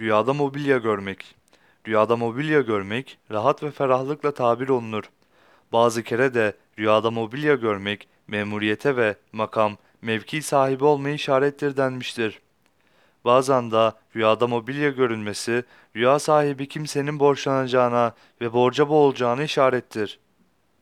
Rüyada mobilya görmek. Rüyada mobilya görmek rahat ve ferahlıkla tabir olunur. Bazı kere de rüyada mobilya görmek memuriyete ve makam, mevki sahibi olmayı işarettir denmiştir. Bazen de rüyada mobilya görünmesi rüya sahibi kimsenin borçlanacağına ve borca boğulacağına işarettir.